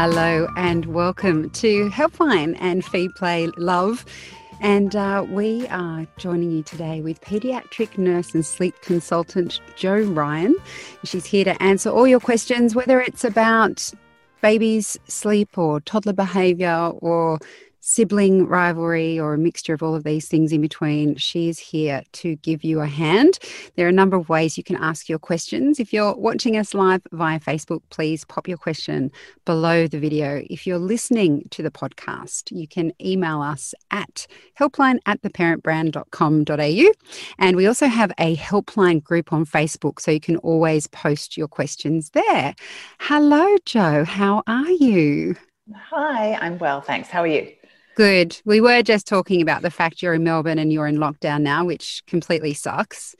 Hello and welcome to Helpline and Feed Play Love. And uh, we are joining you today with paediatric nurse and sleep consultant Jo Ryan. She's here to answer all your questions, whether it's about babies' sleep or toddler behaviour or sibling rivalry or a mixture of all of these things in between, she is here to give you a hand. There are a number of ways you can ask your questions. If you're watching us live via Facebook, please pop your question below the video. If you're listening to the podcast, you can email us at helpline at theparentbrand.com.au. And we also have a helpline group on Facebook, so you can always post your questions there. Hello, Jo. How are you? Hi, I'm well, thanks. How are you? Good. We were just talking about the fact you're in Melbourne and you're in lockdown now, which completely sucks.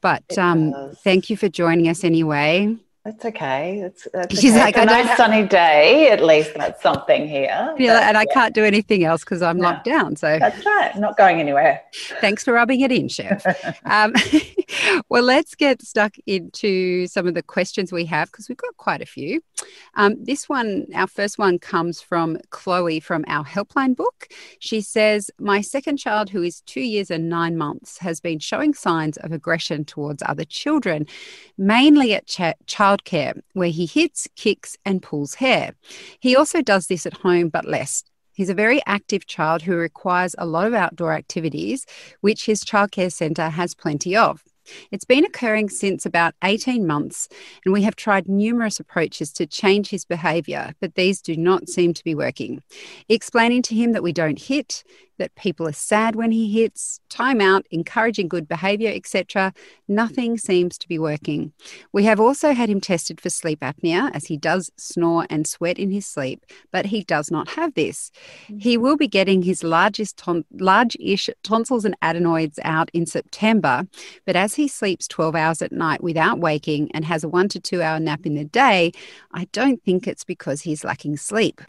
But um, thank you for joining us anyway. That's okay. It's, that's She's okay. like, a nice sunny day. At least that's something here. Yeah, and I can't do anything else because I'm locked down. So that's right. Not going anywhere. Thanks for rubbing it in, Chef. um, well, let's get stuck into some of the questions we have because we've got quite a few. Um, this one, our first one, comes from Chloe from our helpline book. She says, "My second child, who is two years and nine months, has been showing signs of aggression towards other children, mainly at ch- child." Childcare, where he hits, kicks, and pulls hair. He also does this at home, but less. He's a very active child who requires a lot of outdoor activities, which his childcare centre has plenty of. It's been occurring since about 18 months, and we have tried numerous approaches to change his behaviour, but these do not seem to be working. Explaining to him that we don't hit, that people are sad when he hits, time out, encouraging good behaviour, etc. Nothing seems to be working. We have also had him tested for sleep apnea, as he does snore and sweat in his sleep, but he does not have this. He mm-hmm. will be getting his largest ton- large-ish tonsils and adenoids out in September, but as he sleeps 12 hours at night without waking and has a one to two hour nap in the day, I don't think it's because he's lacking sleep.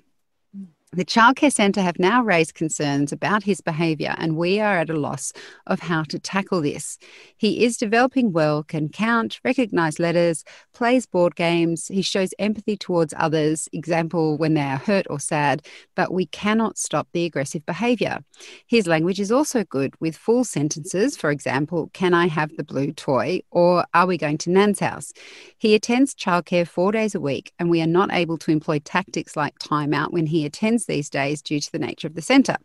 The childcare centre have now raised concerns about his behaviour, and we are at a loss of how to tackle this. He is developing well, can count, recognise letters, plays board games, he shows empathy towards others, example, when they are hurt or sad, but we cannot stop the aggressive behaviour. His language is also good, with full sentences, for example, can I have the blue toy, or are we going to Nan's house? He attends childcare four days a week, and we are not able to employ tactics like timeout when he attends these days due to the nature of the centre.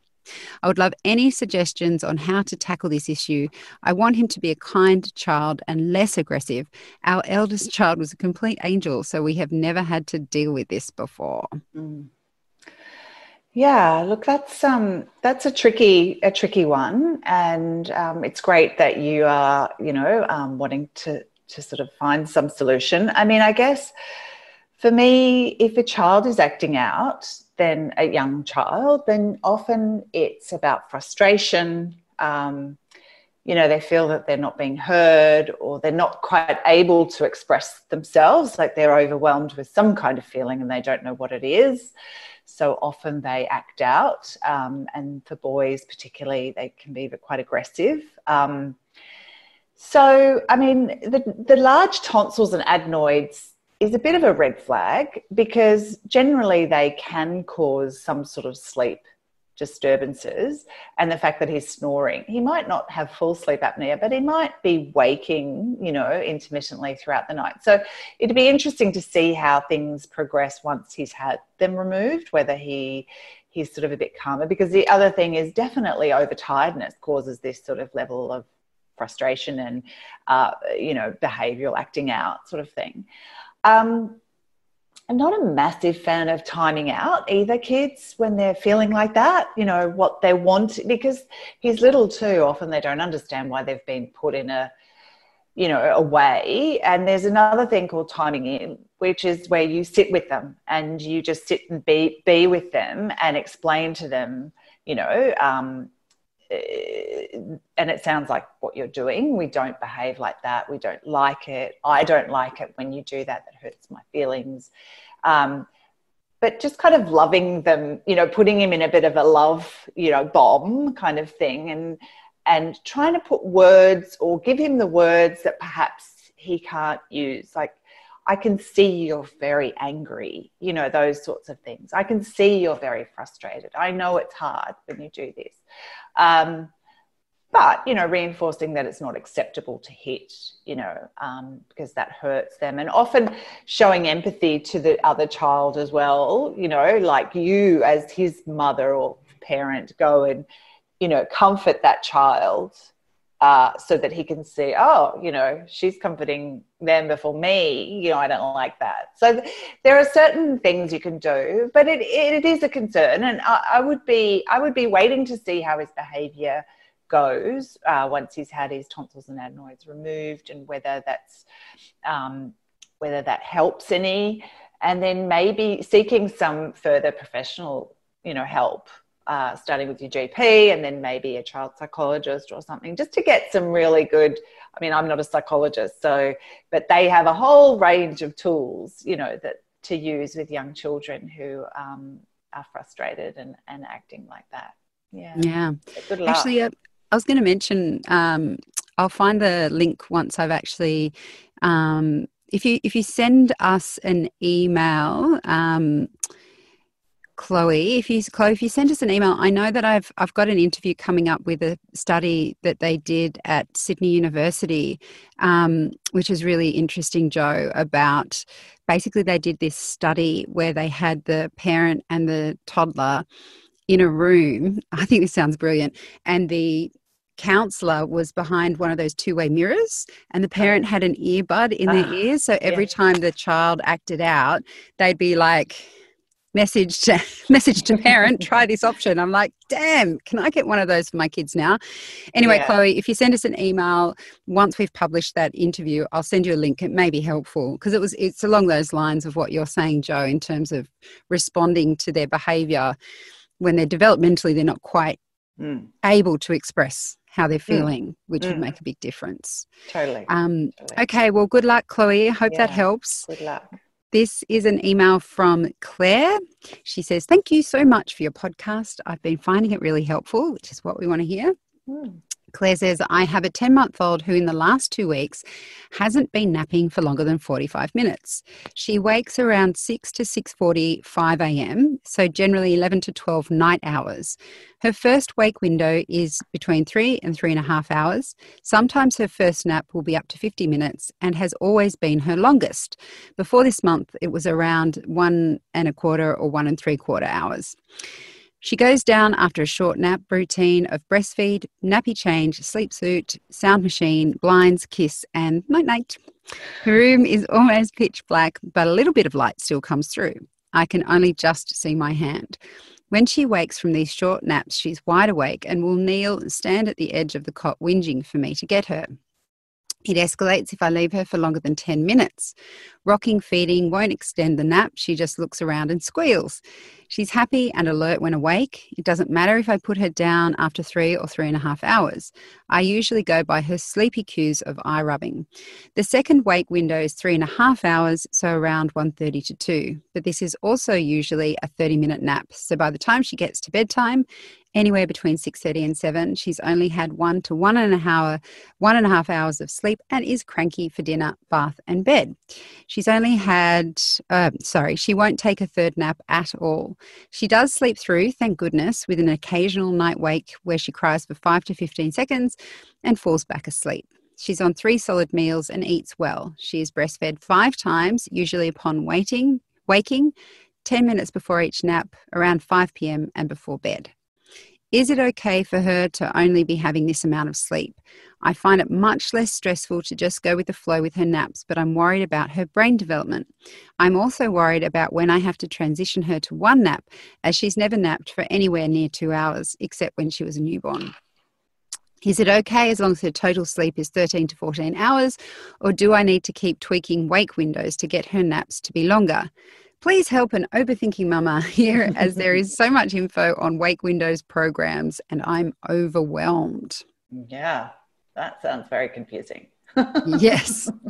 I would love any suggestions on how to tackle this issue. I want him to be a kind child and less aggressive. Our eldest child was a complete angel, so we have never had to deal with this before. Mm. Yeah, look, that's um, that's a tricky a tricky one, and um, it's great that you are, you know, um, wanting to to sort of find some solution. I mean, I guess for me, if a child is acting out, then a young child, then often it's about frustration. Um, you know, they feel that they're not being heard or they're not quite able to express themselves, like they're overwhelmed with some kind of feeling and they don't know what it is. So often they act out. Um, and for boys, particularly, they can be quite aggressive. Um, so, I mean, the, the large tonsils and adenoids is a bit of a red flag because generally they can cause some sort of sleep disturbances and the fact that he's snoring. He might not have full sleep apnea but he might be waking you know intermittently throughout the night. So it'd be interesting to see how things progress once he's had them removed whether he he's sort of a bit calmer. Because the other thing is definitely overtiredness causes this sort of level of frustration and uh, you know behavioral acting out sort of thing um, I'm not a massive fan of timing out either kids when they're feeling like that, you know, what they want, because he's little too. Often they don't understand why they've been put in a, you know, a way. And there's another thing called timing in, which is where you sit with them and you just sit and be, be with them and explain to them, you know, um, and it sounds like what you're doing. We don't behave like that. We don't like it. I don't like it when you do that. That hurts my feelings. Um, but just kind of loving them, you know, putting him in a bit of a love, you know, bomb kind of thing, and and trying to put words or give him the words that perhaps he can't use. Like I can see you're very angry, you know, those sorts of things. I can see you're very frustrated. I know it's hard when you do this. Um, but, you know, reinforcing that it's not acceptable to hit, you know, um, because that hurts them. And often showing empathy to the other child as well, you know, like you as his mother or parent go and, you know, comfort that child uh, so that he can see, oh, you know, she's comforting them before me. You know, I don't like that. So th- there are certain things you can do, but it, it is a concern, and I, I would be I would be waiting to see how his behaviour goes uh, once he's had his tonsils and adenoids removed, and whether that's um, whether that helps any, and then maybe seeking some further professional, you know, help uh, starting with your GP and then maybe a child psychologist or something, just to get some really good. I mean, I'm not a psychologist, so but they have a whole range of tools, you know, that to use with young children who um, are frustrated and, and acting like that. Yeah. Yeah. Good luck. Actually, uh, I was going to mention. Um, I'll find the link once I've actually. Um, if you if you send us an email. Chloe, if you Chloe, if you send us an email, I know that I've I've got an interview coming up with a study that they did at Sydney University, um, which is really interesting, Jo. About basically they did this study where they had the parent and the toddler in a room. I think this sounds brilliant, and the counselor was behind one of those two-way mirrors and the parent had an earbud in their uh, ear so every yeah. time the child acted out they'd be like message to message to parent try this option i'm like damn can i get one of those for my kids now anyway yeah. chloe if you send us an email once we've published that interview i'll send you a link it may be helpful because it was it's along those lines of what you're saying jo in terms of responding to their behavior when they're developmentally they're not quite mm. able to express how they're mm. feeling, mm. which mm. would make a big difference. Totally. Um, totally. Okay, well, good luck, Chloe. Hope yeah, that helps. Good luck. This is an email from Claire. She says, Thank you so much for your podcast. I've been finding it really helpful, which is what we want to hear. Mm. Claire says, I have a 10 month old who in the last two weeks hasn't been napping for longer than 45 minutes. She wakes around 6 to 6.45 a.m., so generally 11 to 12 night hours. Her first wake window is between three and three and a half hours. Sometimes her first nap will be up to 50 minutes and has always been her longest. Before this month, it was around one and a quarter or one and three quarter hours. She goes down after a short nap routine of breastfeed, nappy change, sleep suit, sound machine, blinds, kiss, and night night. Her room is almost pitch black, but a little bit of light still comes through. I can only just see my hand. When she wakes from these short naps, she's wide awake and will kneel and stand at the edge of the cot, whinging for me to get her. It escalates if I leave her for longer than 10 minutes. Rocking feeding won't extend the nap, she just looks around and squeals. She's happy and alert when awake. It doesn't matter if I put her down after three or three and a half hours. I usually go by her sleepy cues of eye rubbing. The second wake window is three and a half hours, so around 1.30 to 2. But this is also usually a 30 minute nap. So by the time she gets to bedtime, anywhere between 6.30 and 7 she's only had one to one and a hour one and a half hours of sleep and is cranky for dinner bath and bed she's only had uh, sorry she won't take a third nap at all she does sleep through thank goodness with an occasional night wake where she cries for 5 to 15 seconds and falls back asleep She's on three solid meals and eats well. She is breastfed five times, usually upon waiting, waking, 10 minutes before each nap, around 5 p.m., and before bed. Is it okay for her to only be having this amount of sleep? I find it much less stressful to just go with the flow with her naps, but I'm worried about her brain development. I'm also worried about when I have to transition her to one nap, as she's never napped for anywhere near two hours, except when she was a newborn. Is it okay as long as her total sleep is 13 to 14 hours, or do I need to keep tweaking wake windows to get her naps to be longer? Please help an overthinking mama here as there is so much info on Wake Windows programs and I'm overwhelmed. Yeah, that sounds very confusing. yes.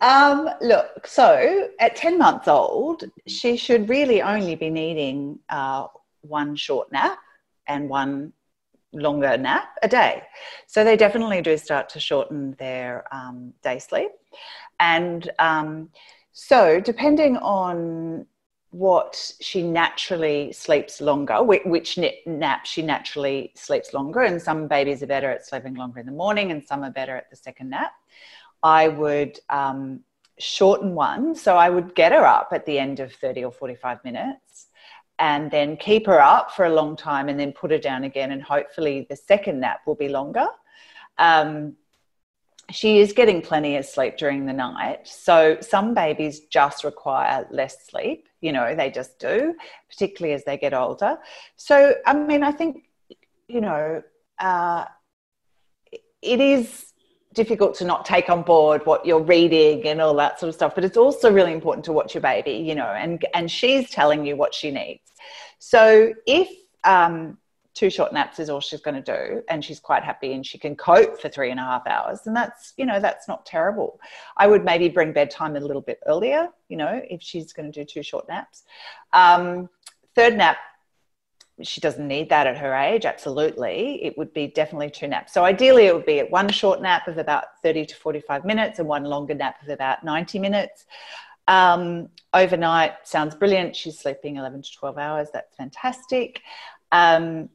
Um, look, so at 10 months old, she should really only be needing uh, one short nap and one longer nap a day. So they definitely do start to shorten their um, day sleep. and um, so depending on what she naturally sleeps longer, which nap she naturally sleeps longer, and some babies are better at sleeping longer in the morning, and some are better at the second nap. I would um, shorten one, so I would get her up at the end of 30 or 45 minutes and then keep her up for a long time and then put her down again, and hopefully the second nap will be longer. Um, she is getting plenty of sleep during the night. So some babies just require less sleep, you know, they just do, particularly as they get older. So, I mean, I think, you know, uh, it is difficult to not take on board what you're reading and all that sort of stuff but it's also really important to watch your baby you know and and she's telling you what she needs so if um, two short naps is all she's going to do and she's quite happy and she can cope for three and a half hours and that's you know that's not terrible. I would maybe bring bedtime a little bit earlier you know if she's going to do two short naps. Um, third nap she doesn't need that at her age absolutely. It would be definitely two naps. So ideally it would be one short nap of about 30 to 45 minutes and one longer nap of about 90 minutes. Um, overnight sounds brilliant. She's sleeping 11 to 12 hours. That's fantastic. Um,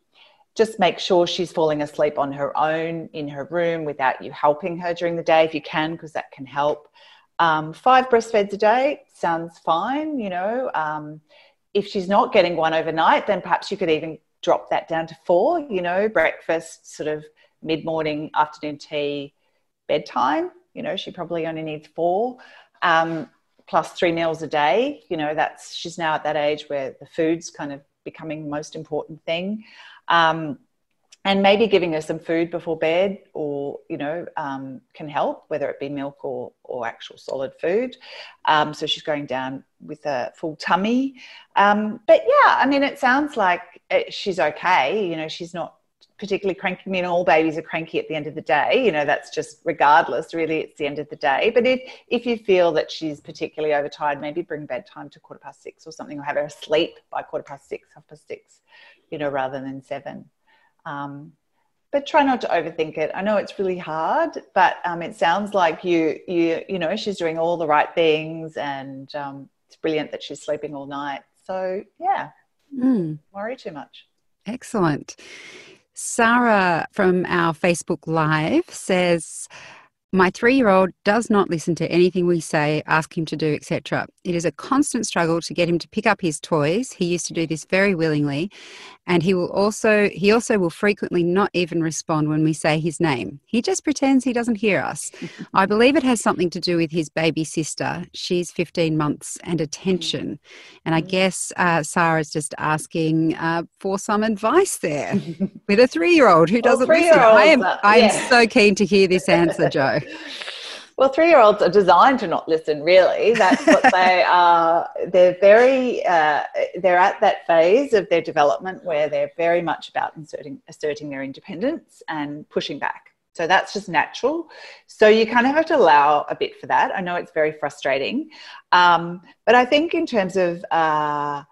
just make sure she's falling asleep on her own in her room without you helping her during the day if you can, because that can help. Um, five breastfeeds a day sounds fine, you know. Um, if she's not getting one overnight, then perhaps you could even drop that down to four, you know, breakfast, sort of mid morning, afternoon tea, bedtime. You know, she probably only needs four. Um, plus three meals a day. You know, that's she's now at that age where the food's kind of becoming the most important thing. Um, and maybe giving her some food before bed or you know um, can help whether it be milk or, or actual solid food. Um, so she's going down with a full tummy. Um, but yeah i mean it sounds like it, she's okay. You know she's not particularly cranky i mean all babies are cranky at the end of the day you know that's just regardless really it's the end of the day but if if you feel that she's particularly overtired maybe bring bedtime to quarter past six or something or have her asleep by quarter past six half past six you know, rather than seven. Um, but try not to overthink it. I know it's really hard, but um, it sounds like you, you, you know, she's doing all the right things, and um, it's brilliant that she's sleeping all night. So yeah, mm. worry too much. Excellent. Sarah from our Facebook Live says, my three year old does not listen to anything we say, ask him to do, etc. It is a constant struggle to get him to pick up his toys. He used to do this very willingly, and he will also he also will frequently not even respond when we say his name. He just pretends he doesn't hear us. I believe it has something to do with his baby sister. She's 15 months and attention. And I guess uh, Sarah's just asking uh, for some advice there with a three year old who doesn't well, listen. I am, uh, I am so keen to hear this answer, Jo. Well, three year olds are designed to not listen, really. That's what they are. They're very, uh, they're at that phase of their development where they're very much about inserting, asserting their independence and pushing back. So that's just natural. So you kind of have to allow a bit for that. I know it's very frustrating. Um, but I think, in terms of, uh,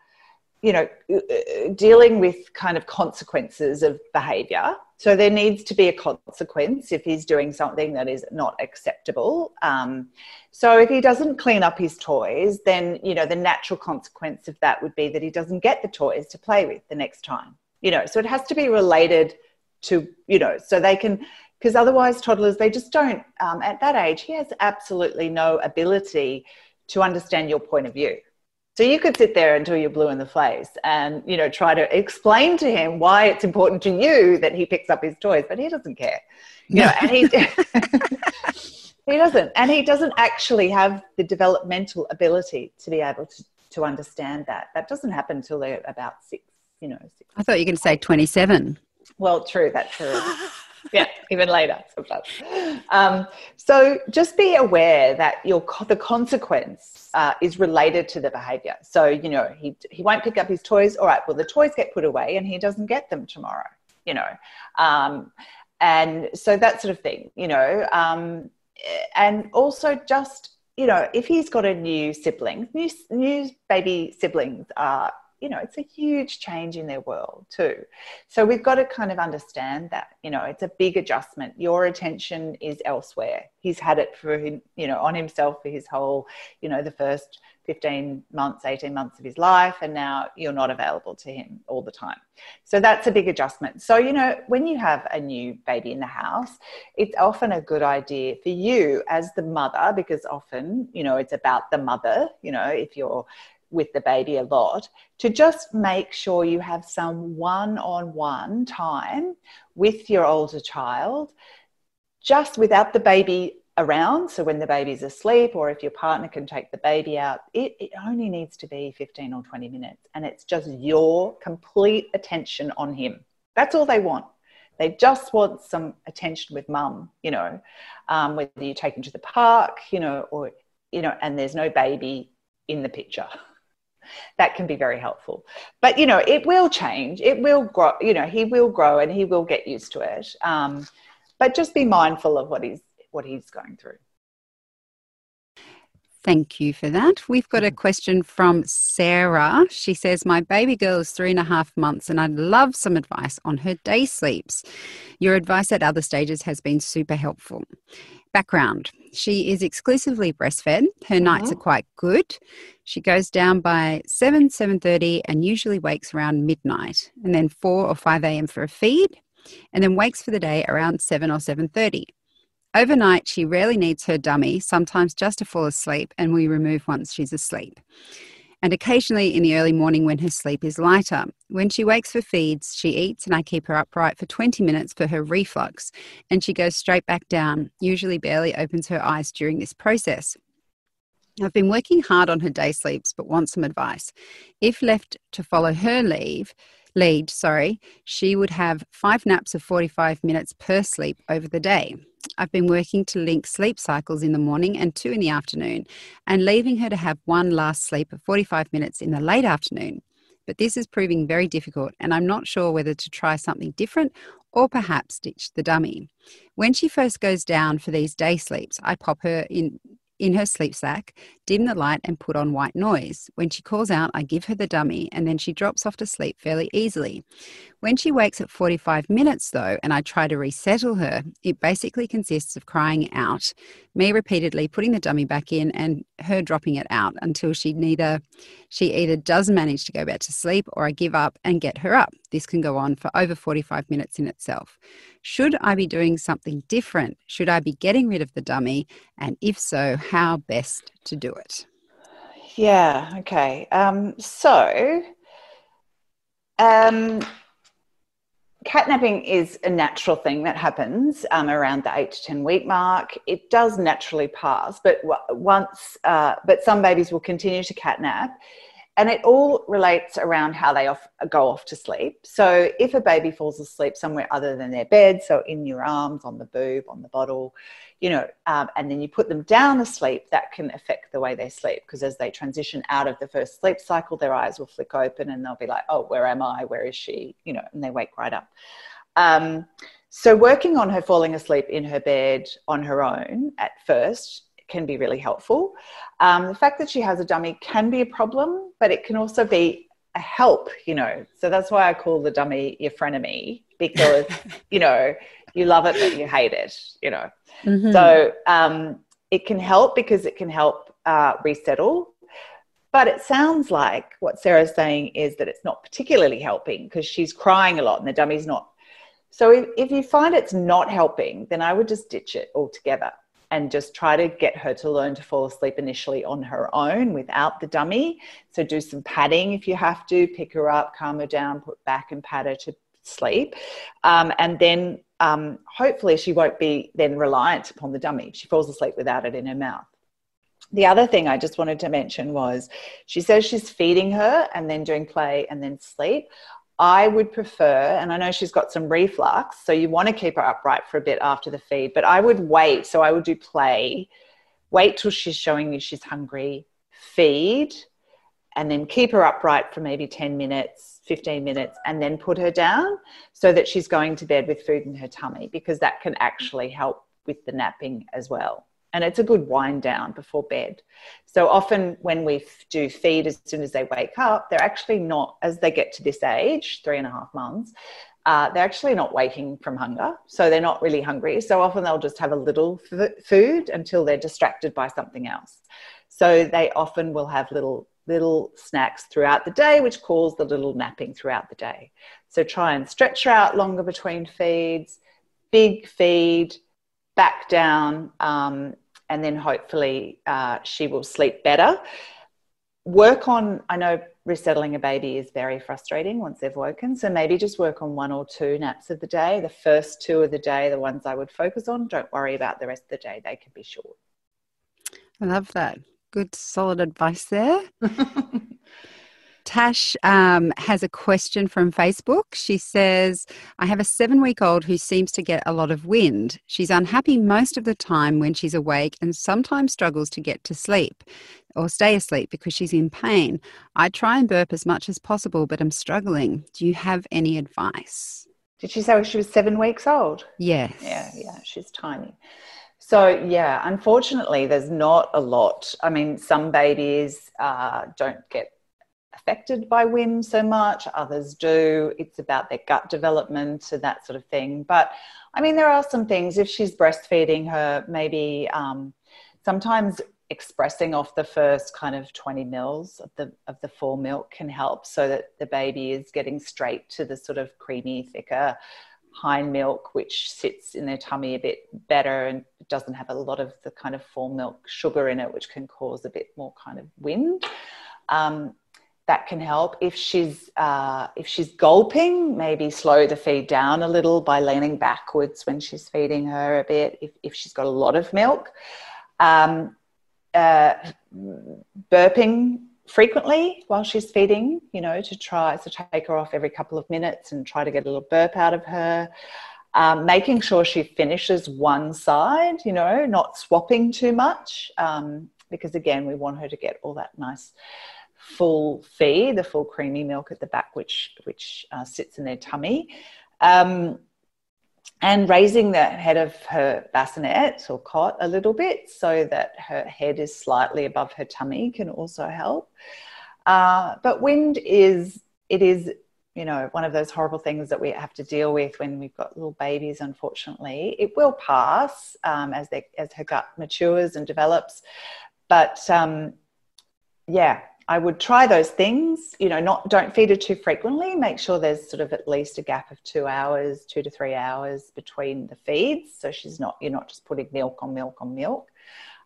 you know, uh, dealing with kind of consequences of behavior, so there needs to be a consequence if he's doing something that is not acceptable. Um, so if he doesn't clean up his toys, then you know the natural consequence of that would be that he doesn't get the toys to play with the next time. You know, so it has to be related to you know, so they can because otherwise toddlers they just don't um, at that age he has absolutely no ability to understand your point of view so you could sit there until you're blue in the face and, you know, try to explain to him why it's important to you that he picks up his toys, but he doesn't care. You know, and he he doesn't. And he doesn't actually have the developmental ability to be able to, to understand that. That doesn't happen until they're about six, you know. Six, I thought you were going to say 27. Well, true, that's true. yeah, even later sometimes. Um, so just be aware that your the consequence uh, is related to the behaviour. So you know he he won't pick up his toys. All right, well the toys get put away and he doesn't get them tomorrow. You know, um, and so that sort of thing. You know, um, and also just you know if he's got a new sibling, new new baby siblings are you know, it's a huge change in their world too. So we've got to kind of understand that, you know, it's a big adjustment. Your attention is elsewhere. He's had it for, you know, on himself for his whole, you know, the first 15 months, 18 months of his life, and now you're not available to him all the time. So that's a big adjustment. So, you know, when you have a new baby in the house, it's often a good idea for you as the mother, because often, you know, it's about the mother, you know, if you're with the baby a lot, to just make sure you have some one on one time with your older child, just without the baby around. So when the baby's asleep, or if your partner can take the baby out, it, it only needs to be 15 or 20 minutes. And it's just your complete attention on him. That's all they want. They just want some attention with mum, you know, um, whether you take him to the park, you know, or, you know, and there's no baby in the picture. That can be very helpful. But, you know, it will change. It will grow, you know, he will grow and he will get used to it. Um, but just be mindful of what he's what he's going through. Thank you for that. We've got a mm-hmm. question from Sarah. She says, My baby girl is three and a half months and I'd love some advice on her day sleeps. Your advice at other stages has been super helpful. Background She is exclusively breastfed. Her nights are mm-hmm. quite good. She goes down by 7, 7.30 and usually wakes around midnight and then 4 or 5 a.m. for a feed and then wakes for the day around 7 or 7.30. Overnight, she rarely needs her dummy, sometimes just to fall asleep, and we remove once she's asleep. And occasionally in the early morning when her sleep is lighter. When she wakes for feeds, she eats and I keep her upright for 20 minutes for her reflux, and she goes straight back down, usually barely opens her eyes during this process. I've been working hard on her day sleeps, but want some advice. If left to follow her leave, lead, sorry, she would have five naps of 45 minutes per sleep over the day. I've been working to link sleep cycles in the morning and two in the afternoon, and leaving her to have one last sleep of 45 minutes in the late afternoon. But this is proving very difficult, and I'm not sure whether to try something different or perhaps ditch the dummy. When she first goes down for these day sleeps, I pop her in in her sleep sack, dim the light, and put on white noise. When she calls out, I give her the dummy, and then she drops off to sleep fairly easily. When she wakes at 45 minutes, though, and I try to resettle her, it basically consists of crying out, me repeatedly putting the dummy back in, and her dropping it out until she neither she either does manage to go back to sleep or I give up and get her up. This can go on for over 45 minutes in itself. Should I be doing something different? Should I be getting rid of the dummy? And if so, how best to do it? Yeah, okay. Um, so, um, catnapping is a natural thing that happens um, around the eight to 10 week mark. It does naturally pass, but once, uh, but some babies will continue to catnap and it all relates around how they off, go off to sleep. So if a baby falls asleep somewhere other than their bed, so in your arms, on the boob, on the bottle, you know, um, and then you put them down asleep, that can affect the way they sleep because as they transition out of the first sleep cycle, their eyes will flick open and they'll be like, "Oh, where am I? Where is she?" You know, and they wake right up. Um, so working on her falling asleep in her bed on her own at first can be really helpful. Um, the fact that she has a dummy can be a problem, but it can also be a help, you know. So that's why I call the dummy your frenemy because, you know, you love it, but you hate it, you know. Mm-hmm. So um, it can help because it can help uh, resettle. But it sounds like what Sarah's saying is that it's not particularly helping because she's crying a lot and the dummy's not. So if, if you find it's not helping, then I would just ditch it altogether and just try to get her to learn to fall asleep initially on her own without the dummy. So do some padding if you have to, pick her up, calm her down, put back and pat her to sleep. Um, and then um, hopefully she won't be then reliant upon the dummy. She falls asleep without it in her mouth. The other thing I just wanted to mention was she says she's feeding her and then doing play and then sleep. I would prefer, and I know she's got some reflux, so you want to keep her upright for a bit after the feed, but I would wait. So I would do play, wait till she's showing you she's hungry, feed, and then keep her upright for maybe 10 minutes, 15 minutes, and then put her down so that she's going to bed with food in her tummy because that can actually help with the napping as well. And it's a good wind down before bed. So often when we do feed as soon as they wake up, they're actually not, as they get to this age, three and a half months, uh, they're actually not waking from hunger. So they're not really hungry. So often they'll just have a little food until they're distracted by something else. So they often will have little little snacks throughout the day, which cause the little napping throughout the day. So try and stretch out longer between feeds, big feed, back down, um, and then hopefully uh, she will sleep better. Work on, I know resettling a baby is very frustrating once they've woken. So maybe just work on one or two naps of the day. The first two of the day, the ones I would focus on. Don't worry about the rest of the day, they can be short. I love that. Good, solid advice there. Tash um, has a question from Facebook. She says, I have a seven week old who seems to get a lot of wind. She's unhappy most of the time when she's awake and sometimes struggles to get to sleep or stay asleep because she's in pain. I try and burp as much as possible, but I'm struggling. Do you have any advice? Did she say she was seven weeks old? Yes. Yeah, yeah, she's tiny. So, yeah, unfortunately, there's not a lot. I mean, some babies uh, don't get affected by wind so much, others do. It's about their gut development and that sort of thing. But I mean, there are some things, if she's breastfeeding her, maybe um, sometimes expressing off the first kind of 20 mils of the of the full milk can help so that the baby is getting straight to the sort of creamy thicker hind milk which sits in their tummy a bit better and doesn't have a lot of the kind of full milk sugar in it which can cause a bit more kind of wind um, that can help. If she's uh, if she's gulping, maybe slow the feed down a little by leaning backwards when she's feeding her a bit. If if she's got a lot of milk, um, uh, burping frequently while she's feeding, you know, to try to take her off every couple of minutes and try to get a little burp out of her. Um, making sure she finishes one side, you know, not swapping too much, um, because again, we want her to get all that nice full feed, the full creamy milk at the back, which which uh, sits in their tummy, um, and raising the head of her bassinet or cot a little bit so that her head is slightly above her tummy can also help. Uh, but wind is it is you know one of those horrible things that we have to deal with when we've got little babies. Unfortunately, it will pass um, as they as her gut matures and develops, but um, yeah, I would try those things, you know, not don't feed her too frequently. Make sure there's sort of at least a gap of two hours, two to three hours between the feeds. So she's not, you're not just putting milk on milk on milk.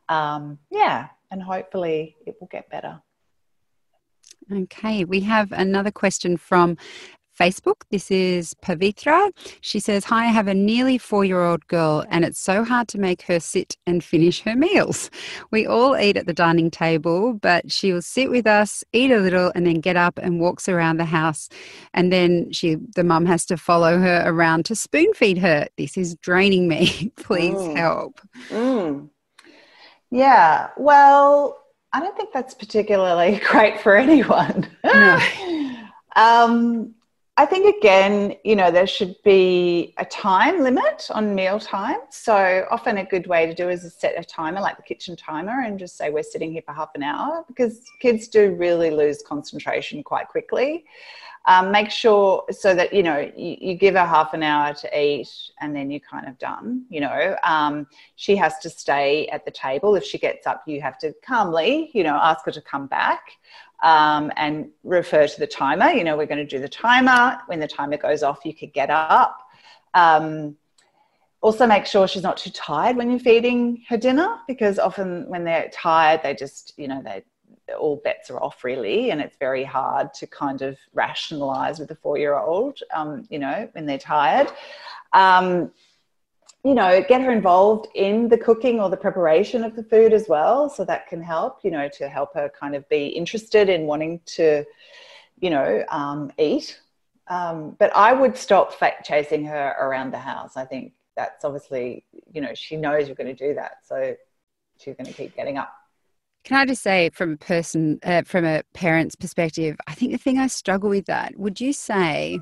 Um, yeah, and hopefully it will get better. Okay, we have another question from Facebook. This is Pavitra. She says, Hi, I have a nearly four year old girl, and it's so hard to make her sit and finish her meals. We all eat at the dining table, but she will sit with us, eat a little, and then get up and walks around the house. And then she, the mum has to follow her around to spoon feed her. This is draining me. Please mm. help. Mm. Yeah, well, I don't think that's particularly great for anyone. No. um, I think again, you know, there should be a time limit on meal time. So often a good way to do is to set a timer, like the kitchen timer, and just say we're sitting here for half an hour because kids do really lose concentration quite quickly. Um, make sure so that you know you, you, give her half an hour to eat and then you're kind of done you know um, she has to stay at the table if she gets up you have to calmly you know ask her to come back um, and refer to the timer. You know, we're going to do the timer. When the timer goes off, you could get up. Um, also, make sure she's not too tired when you're feeding her dinner because often when they're tired, they just, you know, they all bets are off really, and it's very hard to kind of rationalize with a four year old, um, you know, when they're tired. Um, you know, get her involved in the cooking or the preparation of the food as well. So that can help, you know, to help her kind of be interested in wanting to, you know, um, eat. Um, but I would stop chasing her around the house. I think that's obviously, you know, she knows you're going to do that. So she's going to keep getting up. Can I just say, from a person, uh, from a parent's perspective, I think the thing I struggle with that, would you say,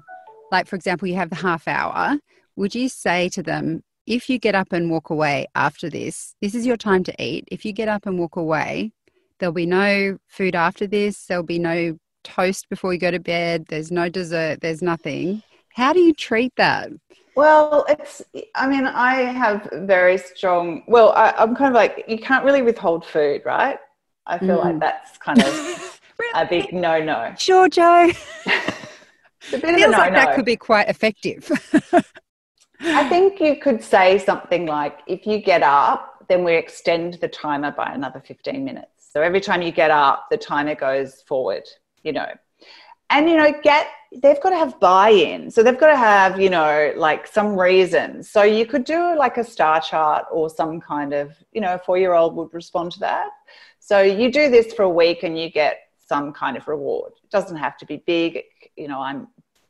like, for example, you have the half hour, would you say to them, if you get up and walk away after this, this is your time to eat. If you get up and walk away, there'll be no food after this. There'll be no toast before you go to bed. There's no dessert. There's nothing. How do you treat that? Well, it's, I mean, I have very strong, well, I, am kind of like, you can't really withhold food, right? I feel mm. like that's kind of really? a big no no. Sure, Jo. Feels a no no. Like that could be quite effective. I think you could say something like, if you get up, then we extend the timer by another 15 minutes. So every time you get up, the timer goes forward, you know. And, you know, get, they've got to have buy in. So they've got to have, you know, like some reason. So you could do like a star chart or some kind of, you know, a four year old would respond to that. So you do this for a week and you get some kind of reward. It doesn't have to be big. You know, I'm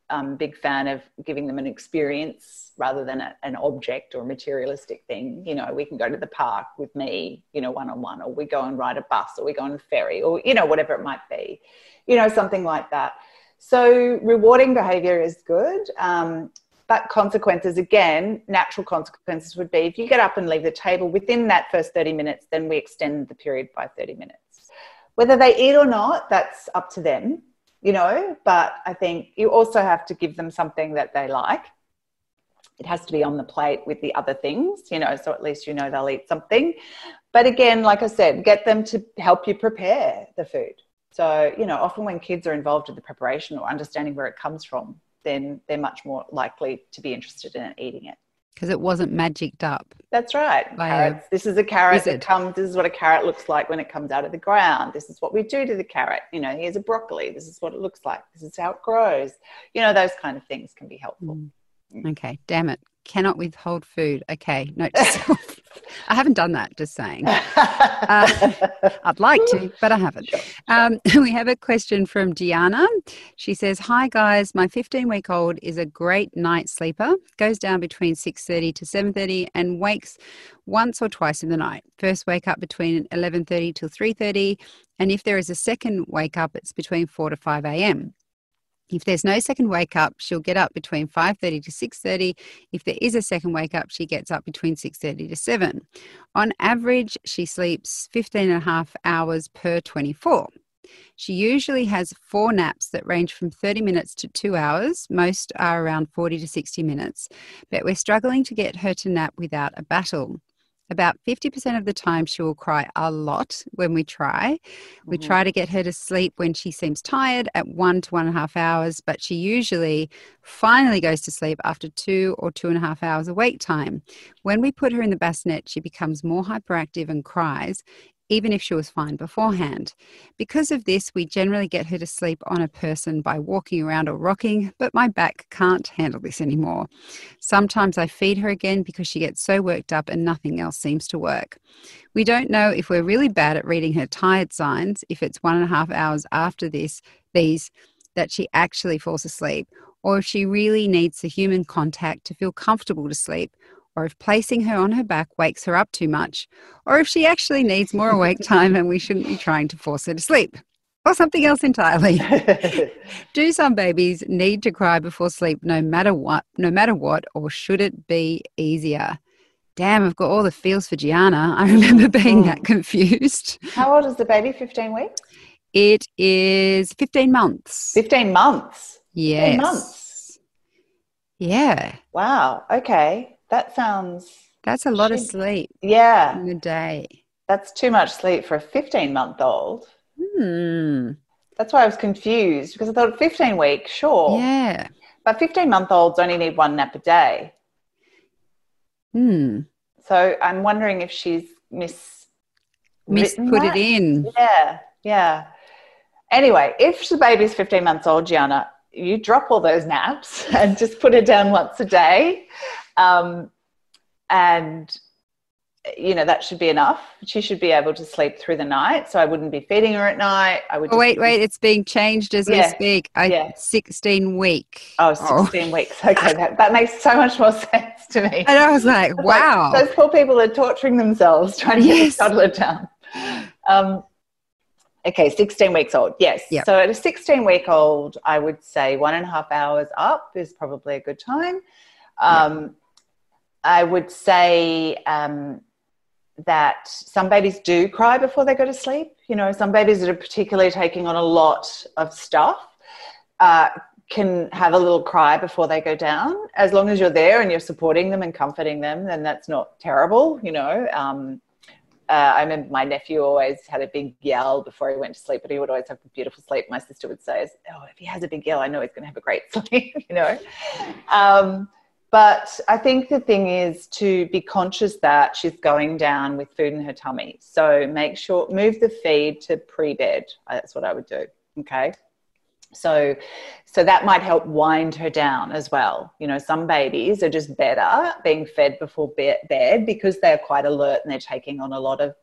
A big fan of giving them an experience rather than a, an object or a materialistic thing. You know, we can go to the park with me, you know, one on one, or we go and ride a bus, or we go on a ferry, or, you know, whatever it might be, you know, something like that. So, rewarding behavior is good. Um, but consequences, again, natural consequences would be if you get up and leave the table within that first 30 minutes, then we extend the period by 30 minutes. Whether they eat or not, that's up to them you know, but I think you also have to give them something that they like. It has to be on the plate with the other things, you know, so at least you know they'll eat something. But again, like I said, get them to help you prepare the food. So, you know, often when kids are involved in the preparation or understanding where it comes from, then they're much more likely to be interested in eating it because it wasn't magicked up. That's right. Carrots. This is a carrot that comes. This is what a carrot looks like when it comes out of the ground. This is what we do to the carrot. You know, here's a broccoli. This is what it looks like. This is how it grows. You know, those kind of things can be helpful. Mm. mm. Okay, damn it cannot withhold food. Okay, note to self. I haven't done that, just saying. Uh, I'd like to, but I haven't. Um, we have a question from Diana. She says, Hi guys, my 15 week old is a great night sleeper, goes down between 6.30 to 7.30 and wakes once or twice in the night. First wake up between 11.30 till 3.30 and if there is a second wake up, it's between 4 to 5 a.m. If there's no second wake up, she'll get up between 5:30 to 6:30. If there is a second wake up, she gets up between 6:30 to 7. On average, she sleeps 15 and a half hours per 24. She usually has four naps that range from 30 minutes to 2 hours. Most are around 40 to 60 minutes, but we're struggling to get her to nap without a battle. About 50% of the time, she will cry a lot when we try. Mm-hmm. We try to get her to sleep when she seems tired at one to one and a half hours, but she usually finally goes to sleep after two or two and a half hours of awake time. When we put her in the bassinet, she becomes more hyperactive and cries even if she was fine beforehand. Because of this, we generally get her to sleep on a person by walking around or rocking, but my back can't handle this anymore. Sometimes I feed her again because she gets so worked up and nothing else seems to work. We don't know if we're really bad at reading her tired signs, if it's one and a half hours after this, these, that she actually falls asleep, or if she really needs the human contact to feel comfortable to sleep, or if placing her on her back wakes her up too much, or if she actually needs more awake time and we shouldn't be trying to force her to sleep, or something else entirely. Do some babies need to cry before sleep no matter what, no matter what, or should it be easier? Damn, I've got all the feels for Gianna. I remember being that oh. confused. How old is the baby? 15 weeks? It is 15 months. 15 months? Yes. 15 months. Yeah. Wow. Okay. That sounds. That's a lot of sleep. Yeah. In a day. That's too much sleep for a 15 month old. Hmm. That's why I was confused because I thought 15 weeks, sure. Yeah. But 15 month olds only need one nap a day. Hmm. So I'm wondering if she's miss miss put it in. Yeah, yeah. Anyway, if the baby's 15 months old, Gianna, you drop all those naps and just put her down once a day um, and you know that should be enough. She should be able to sleep through the night so i wouldn't be feeding her at night. I would oh, wait wait it's being changed as yeah. we speak. I, yeah. 16 week. Oh 16 oh. weeks. Okay that, that makes so much more sense to me. And i was like wow like, those poor people are torturing themselves trying to yes. get a toddler down. Um, okay 16 weeks old. Yes. Yep. so at a 16 week old i would say one and a half hours up is probably a good time. Um, yep I would say um, that some babies do cry before they go to sleep. You know, some babies that are particularly taking on a lot of stuff uh, can have a little cry before they go down. As long as you're there and you're supporting them and comforting them, then that's not terrible. You know, um, uh, I remember my nephew always had a big yell before he went to sleep, but he would always have a beautiful sleep. My sister would say, "Oh, if he has a big yell, I know he's going to have a great sleep." you know. Um, but I think the thing is to be conscious that she's going down with food in her tummy. So make sure move the feed to pre-bed. That's what I would do. Okay. So, so that might help wind her down as well. You know, some babies are just better being fed before bed because they're quite alert and they're taking on a lot of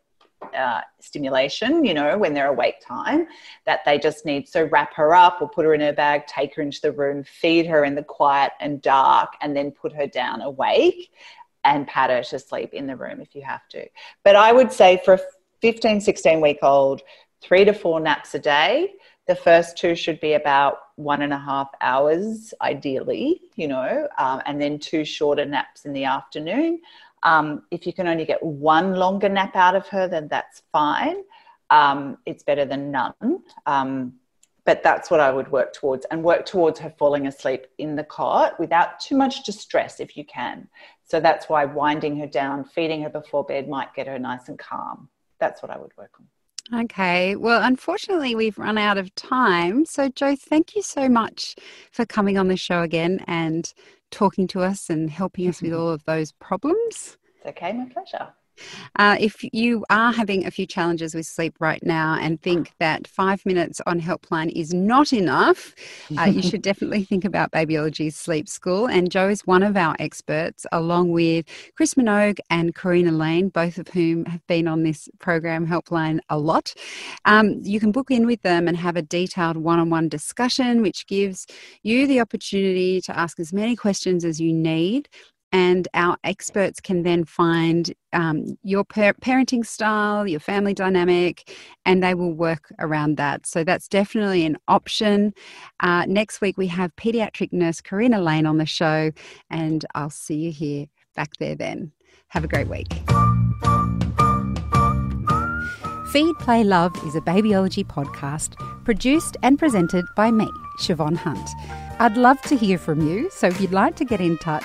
uh, stimulation, you know, when they're awake time that they just need. So wrap her up or put her in her bag, take her into the room, feed her in the quiet and dark, and then put her down awake and pat her to sleep in the room if you have to. But I would say for a 15, 16 week old, three to four naps a day. The first two should be about one and a half hours, ideally, you know, um, and then two shorter naps in the afternoon. Um, if you can only get one longer nap out of her, then that's fine. Um, it's better than none. Um, but that's what I would work towards and work towards her falling asleep in the cot without too much distress if you can. So that's why winding her down, feeding her before bed might get her nice and calm. That's what I would work on. Okay. Well, unfortunately, we've run out of time. So, Jo, thank you so much for coming on the show again and talking to us and helping us with mm-hmm. all of those problems. It's okay, my pleasure. Uh, if you are having a few challenges with sleep right now and think that five minutes on Helpline is not enough, uh, you should definitely think about Babyology's Sleep School. And Jo is one of our experts, along with Chris Minogue and Karina Lane, both of whom have been on this program Helpline a lot. Um, you can book in with them and have a detailed one on one discussion, which gives you the opportunity to ask as many questions as you need and our experts can then find um, your par- parenting style, your family dynamic, and they will work around that. So that's definitely an option. Uh, next week, we have pediatric nurse Karina Lane on the show, and I'll see you here back there then. Have a great week. Feed, Play, Love is a babyology podcast produced and presented by me, Siobhan Hunt. I'd love to hear from you, so if you'd like to get in touch,